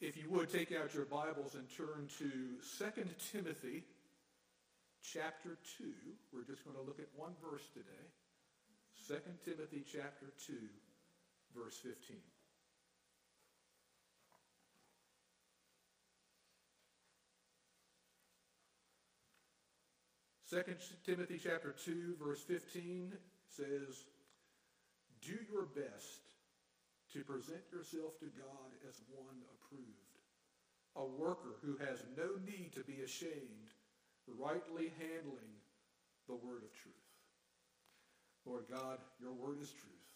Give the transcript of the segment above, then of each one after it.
If you would take out your Bibles and turn to 2 Timothy chapter 2. We're just going to look at one verse today. 2 Timothy chapter 2, verse 15. Second Timothy chapter 2, verse 15 says, Do your best to present yourself to God as one approved, a worker who has no need to be ashamed, rightly handling the word of truth. Lord God, your word is truth.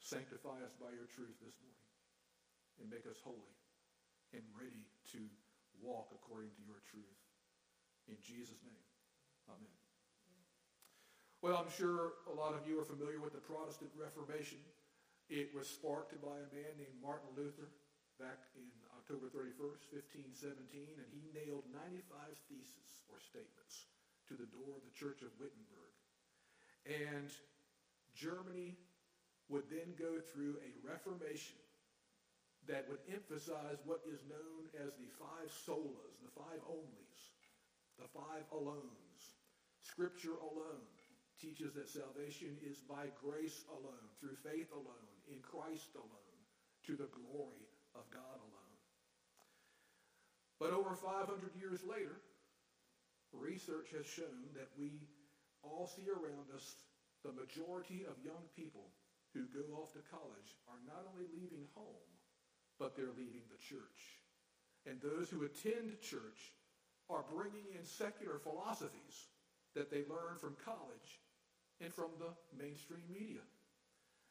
Sanctify us by your truth this morning and make us holy and ready to walk according to your truth. In Jesus' name, amen. Well, I'm sure a lot of you are familiar with the Protestant Reformation. It was sparked by a man named Martin Luther back in October 31st, 1517, and he nailed 95 theses or statements to the door of the Church of Wittenberg. And Germany would then go through a reformation that would emphasize what is known as the five solas, the five onlys, the five alones. Scripture alone teaches that salvation is by grace alone, through faith alone, in Christ alone, to the glory of God alone. But over 500 years later, research has shown that we all see around us the majority of young people who go off to college are not only leaving home, but they're leaving the church. And those who attend church are bringing in secular philosophies that they learn from college and from the mainstream media.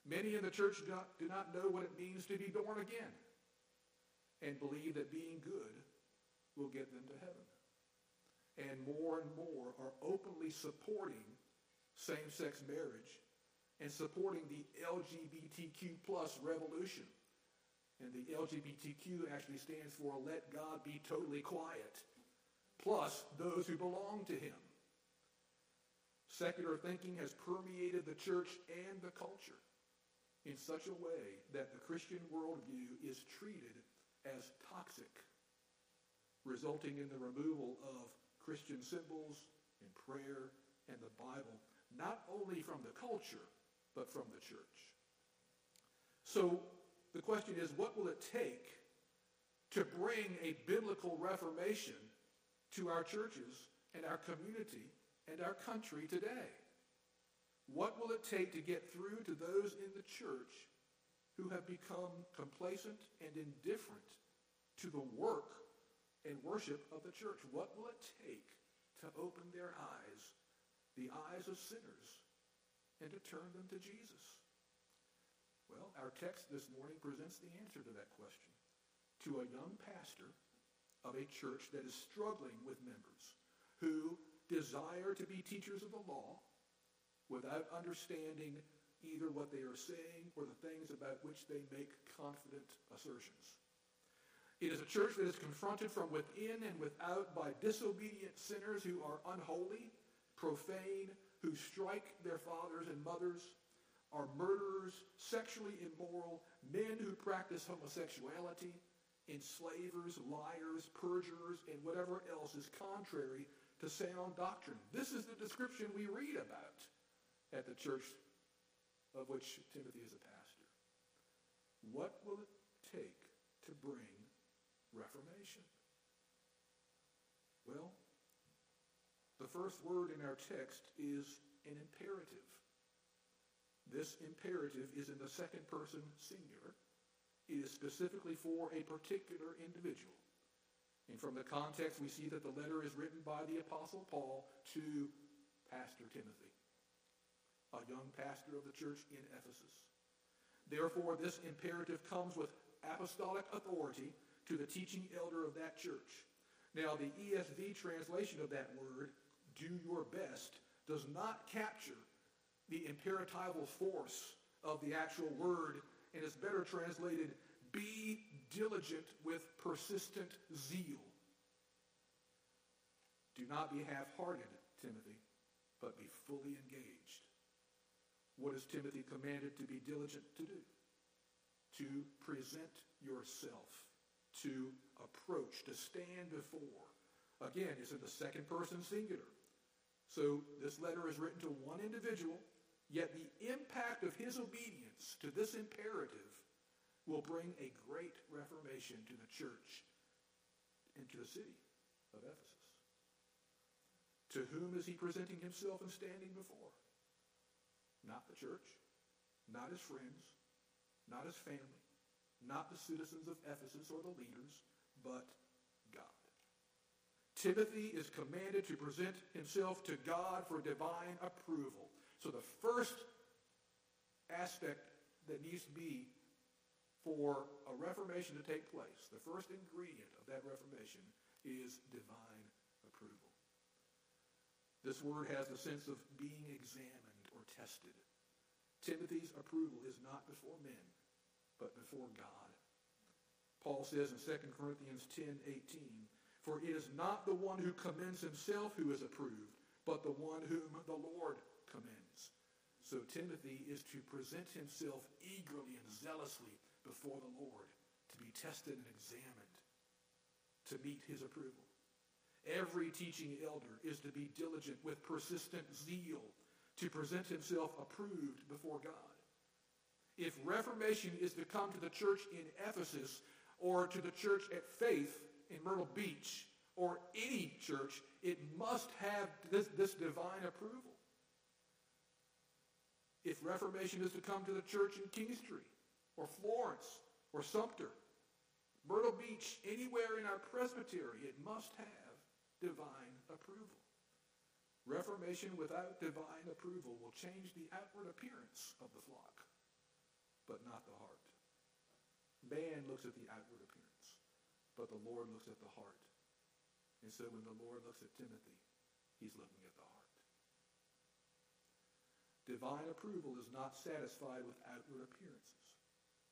Many in the church do not, know what it means to be born again and believe that being good will get them to heaven. And more and more are openly supporting same-sex marriage and supporting the LGBTQ plus revolution. And the LGBTQ actually stands for Let God Be Totally Quiet, plus those who belong to him. Secular thinking has permeated the church and the culture in such a way that the Christian worldview is treated as toxic, resulting in the removal of Christian symbols and prayer and the Bible not only from the culture, but from the church. So the question is, what will it take to bring a biblical reformation to our churches and our community and our country today? What will it take to get through to those in the church who have become complacent and indifferent to the work and worship of the church? What will it take to open their eyes the eyes of sinners and to turn them to Jesus? Well, our text this morning presents the answer to that question to a young pastor of a church that is struggling with members who desire to be teachers of the law without understanding either what they are saying or the things about which they make confident assertions. It is a church that is confronted from within and without by disobedient sinners who are unholy profane, who strike their fathers and mothers, are murderers, sexually immoral, men who practice homosexuality, enslavers, liars, perjurers, and whatever else is contrary to sound doctrine. This is the description we read about at the church of which Timothy is a pastor. What will it take to bring reformation? Well, the first word in our text is an imperative. This imperative is in the second person singular. It is specifically for a particular individual. And from the context, we see that the letter is written by the Apostle Paul to Pastor Timothy, a young pastor of the church in Ephesus. Therefore, this imperative comes with apostolic authority to the teaching elder of that church. Now, the ESV translation of that word do your best does not capture the imperatival force of the actual word and is better translated be diligent with persistent zeal. Do not be half-hearted, Timothy, but be fully engaged. What is Timothy commanded to be diligent to do? To present yourself to approach, to stand before. Again, it's in the second person singular. So this letter is written to one individual, yet the impact of his obedience to this imperative will bring a great reformation to the church and to the city of Ephesus. To whom is he presenting himself and standing before? Not the church, not his friends, not his family, not the citizens of Ephesus or the leaders, but God. Timothy is commanded to present himself to God for divine approval. So the first aspect that needs to be for a reformation to take place, the first ingredient of that reformation is divine approval. This word has the sense of being examined or tested. Timothy's approval is not before men, but before God. Paul says in 2 Corinthians 10, 18, For it is not the one who commends himself who is approved, but the one whom the Lord commends. So Timothy is to present himself eagerly and zealously before the Lord to be tested and examined to meet his approval. Every teaching elder is to be diligent with persistent zeal to present himself approved before God. If reformation is to come to the church in Ephesus or to the church at Faith in Myrtle Beach or any church, it must have this, this divine approval. If reformation is to come to the church in Kingstree or Florence or Sumter, Myrtle Beach, anywhere in our presbytery, it must have divine approval. Reformation without divine approval will change the outward appearance of the flock, but not the heart. Man looks at the outward appearance, but the Lord looks at the heart. And so when the Lord looks at Timothy, he's looking at the heart. Divine approval is not satisfied with outward appearances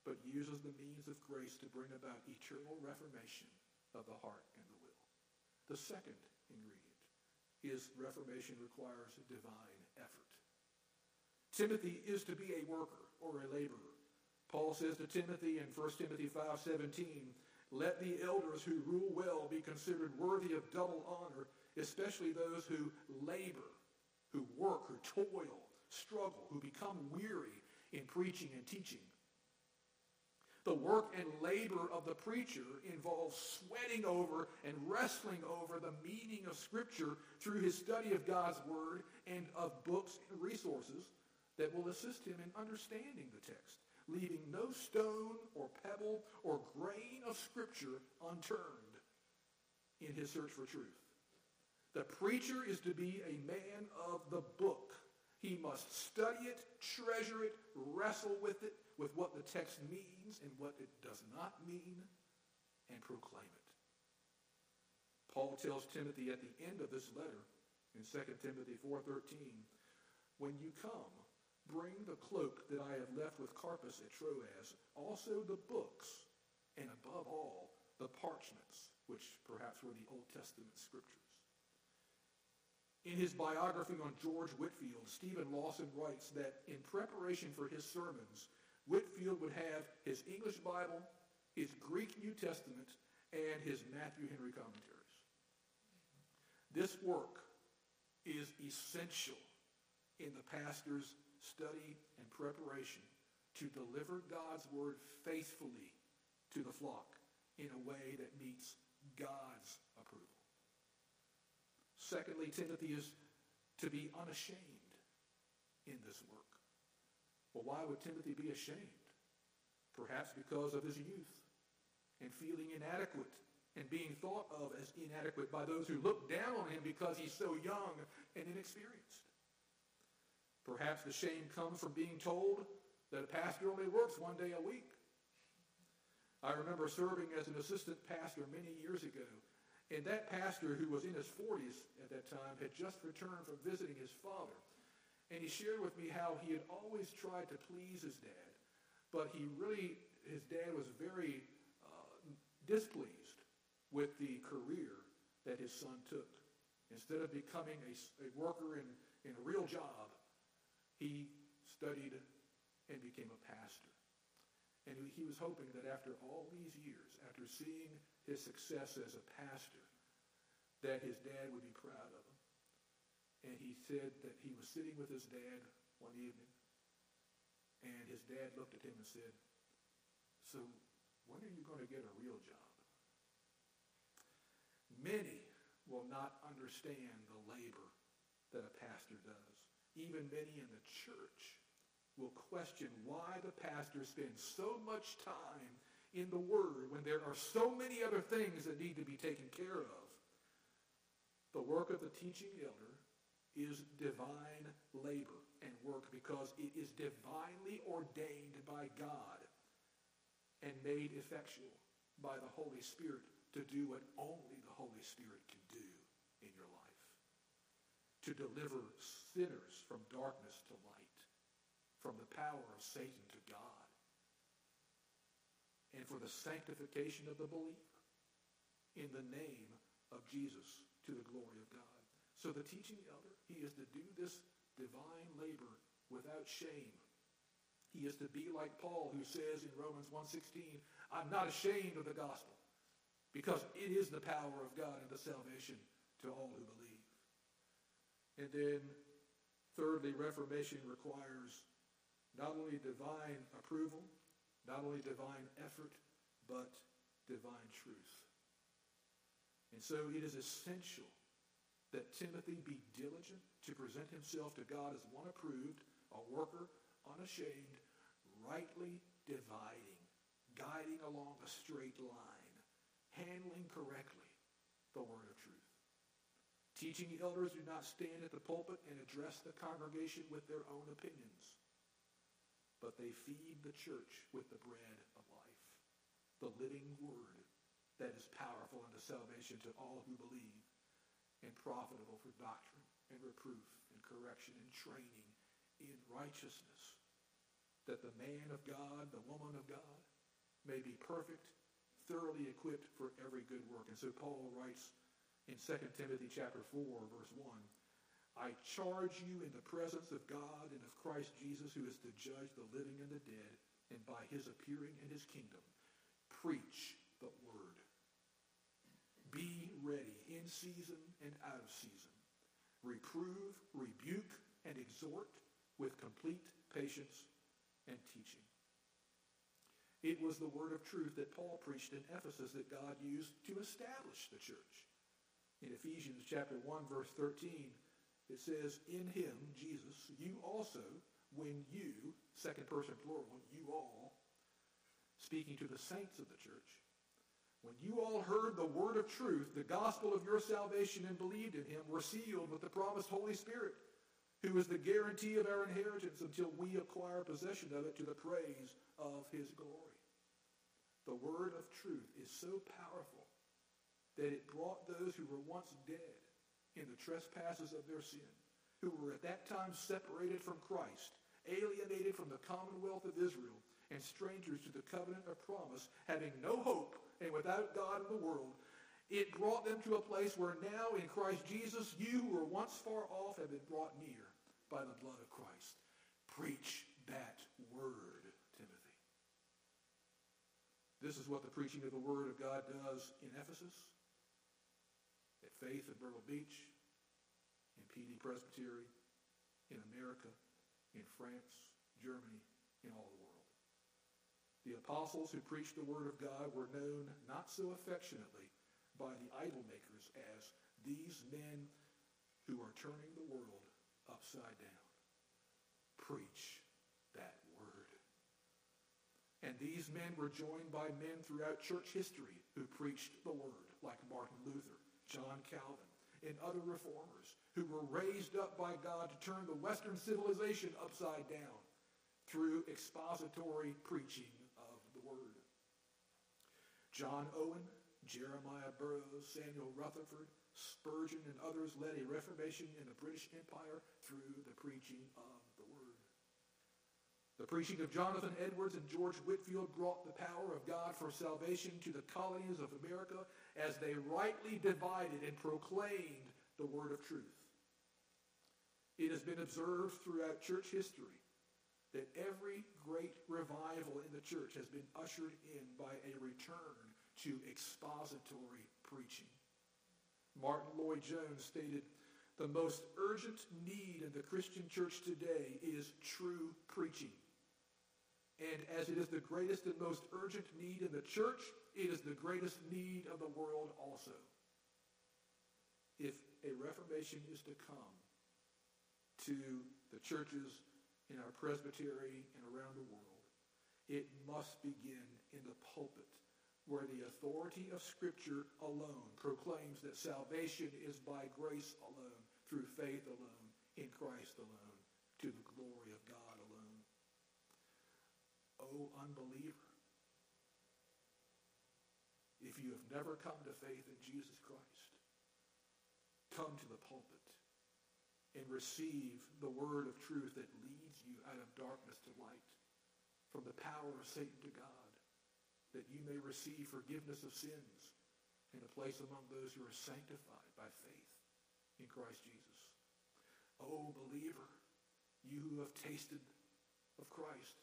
but uses the means of grace to bring about eternal reformation of the heart and the will. The second ingredient is reformation requires divine effort. Timothy is to be a worker or a laborer. Paul says to Timothy in 1 Timothy 5:17, "Let the elders who rule well be considered worthy of double honor, especially those who labor, who work, who toil, struggle, who become weary in preaching and teaching." The work and labor of the preacher involves sweating over and wrestling over the meaning of Scripture through his study of God's Word and of books and resources that will assist him in understanding the text, leaving no stone or pebble or grain of Scripture unturned in his search for truth. The preacher is to be a man of the book. He must study it, treasure it, wrestle with it, with what the text means and what it does not mean, and proclaim it. Paul tells Timothy at the end of this letter in 2 Timothy 4.13, When you come, cloak that I have left with Carpus at Troas, also the books, and above all, the parchments, which perhaps were the Old Testament scriptures. In his biography on George Whitefield, Steven Lawson writes that in preparation for his sermons, Whitefield would have his English Bible, his Greek New Testament, and his Matthew Henry commentaries. This work is essential in the pastor's study and preparation to deliver God's word faithfully to the flock in a way that meets God's approval. Secondly, Timothy is to be unashamed in this work. Well, why would Timothy be ashamed? Perhaps because of his youth and feeling inadequate and being thought of as inadequate by those who look down on him because he's so young and inexperienced. Perhaps the shame comes from being told that a pastor only works one day a week. I remember serving as an assistant pastor many years ago, and that pastor, who was in his 40s at that time, had just returned from visiting his father. And he shared with me how he had always tried to please his dad, but he really, his dad was very uh, displeased with the career that his son took. Instead of becoming a, a worker in, in a real job, he studied and became a pastor. And he was hoping that after all these years, after seeing his success as a pastor, that his dad would be proud of him. And he said that he was sitting with his dad one evening, and his dad looked at him and said, so when are you going to get a real job? Many will not understand the labor that a pastor does. Even many in the church will question why the pastor spends so much time in the Word when there are so many other things that need to be taken care of. The work of the teaching elder is divine labor and work because it is divinely ordained by God and made effectual by the Holy Spirit to do what only the Holy Spirit can do in your life. To deliver sinners from darkness to light, from the power of Satan to God, and for the sanctification of the believer in the name of Jesus to the glory of God. So the teaching elder, he is to do this divine labor without shame. He is to be like Paul who says in Romans 1.16, I'm not ashamed of the gospel because it is the power of God unto salvation to all who believe. And then thirdly, Reformation requires not only divine approval, not only divine effort, but divine truth. And so it is essential that Timothy be diligent to present himself to God as one approved, a worker, unashamed, rightly dividing, guiding along a straight line, handling correctly the word of truth. Teaching elders do not stand at the pulpit and address the congregation with their own opinions, but they feed the church with the bread of life, the living word that is powerful unto salvation to all who believe and profitable for doctrine and reproof and correction and training in righteousness, that the man of God, the woman of God, may be perfect, thoroughly equipped for every good work. And so Paul writes in 2 Timothy chapter 4, verse 1, I charge you in the presence of God and of Christ Jesus, who is to judge the living and the dead, and by his appearing in his kingdom, preach the word. Be ready in season and out of season. Reprove, rebuke, and exhort with complete patience and teaching. It was the word of truth that Paul preached in Ephesus that God used to establish the church. In Ephesians chapter 1, verse 13, it says, In him, Jesus, you also, when you, second person plural, you all, speaking to the saints of the church, when you all heard the word of truth, the gospel of your salvation, and believed in him, were sealed with the promised Holy Spirit, who is the guarantee of our inheritance until we acquire possession of it to the praise of his glory. The word of truth is so powerful that it brought those who were once dead in the trespasses of their sin, who were at that time separated from Christ, alienated from the commonwealth of Israel, and strangers to the covenant of promise, having no hope and without God in the world, it brought them to a place where now in Christ Jesus, you who were once far off have been brought near by the blood of Christ. Preach that word, Timothy. This is what the preaching of the word of God does in Ephesus, at Faith at Myrtle Beach, in Pee Dee Presbytery, in America, in France, Germany, in all the world. The apostles who preached the word of God were known not so affectionately by the idol makers as these men who are turning the world upside down. Preach that word. And these men were joined by men throughout church history who preached the word, like Martin Luther, John Calvin, and other reformers who were raised up by God to turn the Western civilization upside down through expository preaching of the word. John Owen, Jeremiah Burroughs, Samuel Rutherford, Spurgeon, and others led a reformation in the British Empire through the preaching of the preaching of Jonathan Edwards and George Whitefield brought the power of God for salvation to the colonies of America as they rightly divided and proclaimed the word of truth. It has been observed throughout church history that every great revival in the church has been ushered in by a return to expository preaching. Martyn Lloyd-Jones stated, the most urgent need in the Christian church today is true preaching. And as it is the greatest and most urgent need in the church, it is the greatest need of the world also. If a reformation is to come to the churches in our presbytery and around the world, it must begin in the pulpit where the authority of Scripture alone proclaims that salvation is by grace alone, through faith alone, in Christ alone, to the glory of. Oh, unbeliever, if you have never come to faith in Jesus Christ, come to the pulpit and receive the word of truth that leads you out of darkness to light, from the power of Satan to God that you may receive forgiveness of sins and a place among those who are sanctified by faith in Christ Jesus. Oh, believer, you who have tasted of Christ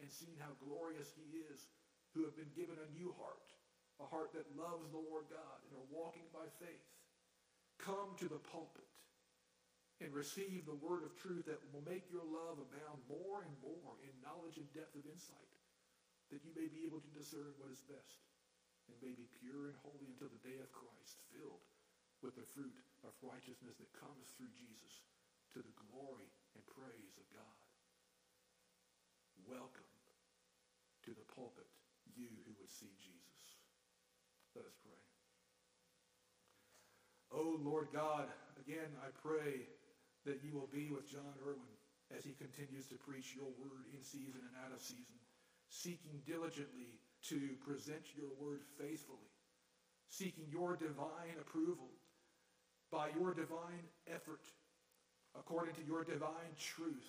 and seen how glorious he is, who have been given a new heart, a heart that loves the Lord God and are walking by faith, come to the pulpit and receive the word of truth that will make your love abound more and more in knowledge and depth of insight that you may be able to discern what is best and may be pure and holy until the day of Christ, filled with the fruit of righteousness that comes through Jesus to the glory and praise of God. Welcome to the pulpit, you who would see Jesus. Let us pray. Oh, Lord God, again I pray that you will be with John Irwin as he continues to preach your word in season and out of season seeking diligently to present your word faithfully, seeking your divine approval by your divine effort, according to your divine truth,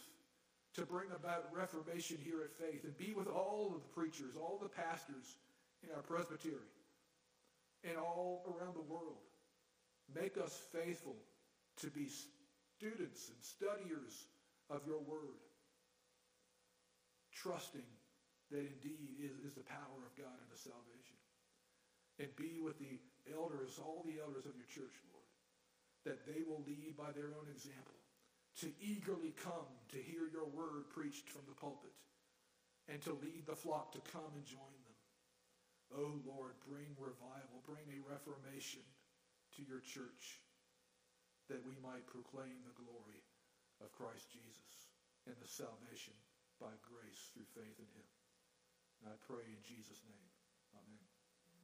to bring about reformation here at faith and be with all of the preachers, all the pastors in our presbytery and all around the world. Make us faithful to be students and studiers of your word, trusting that indeed is, is the power of God unto salvation. And be with the elders, all the elders of your church, Lord, that they will lead by their own example to eagerly come to hear your word preached from the pulpit and to lead the flock to come and join them. Oh Lord, bring revival, bring a reformation to your church that we might proclaim the glory of Christ Jesus and the salvation by grace through faith in him. And I pray in Jesus' name.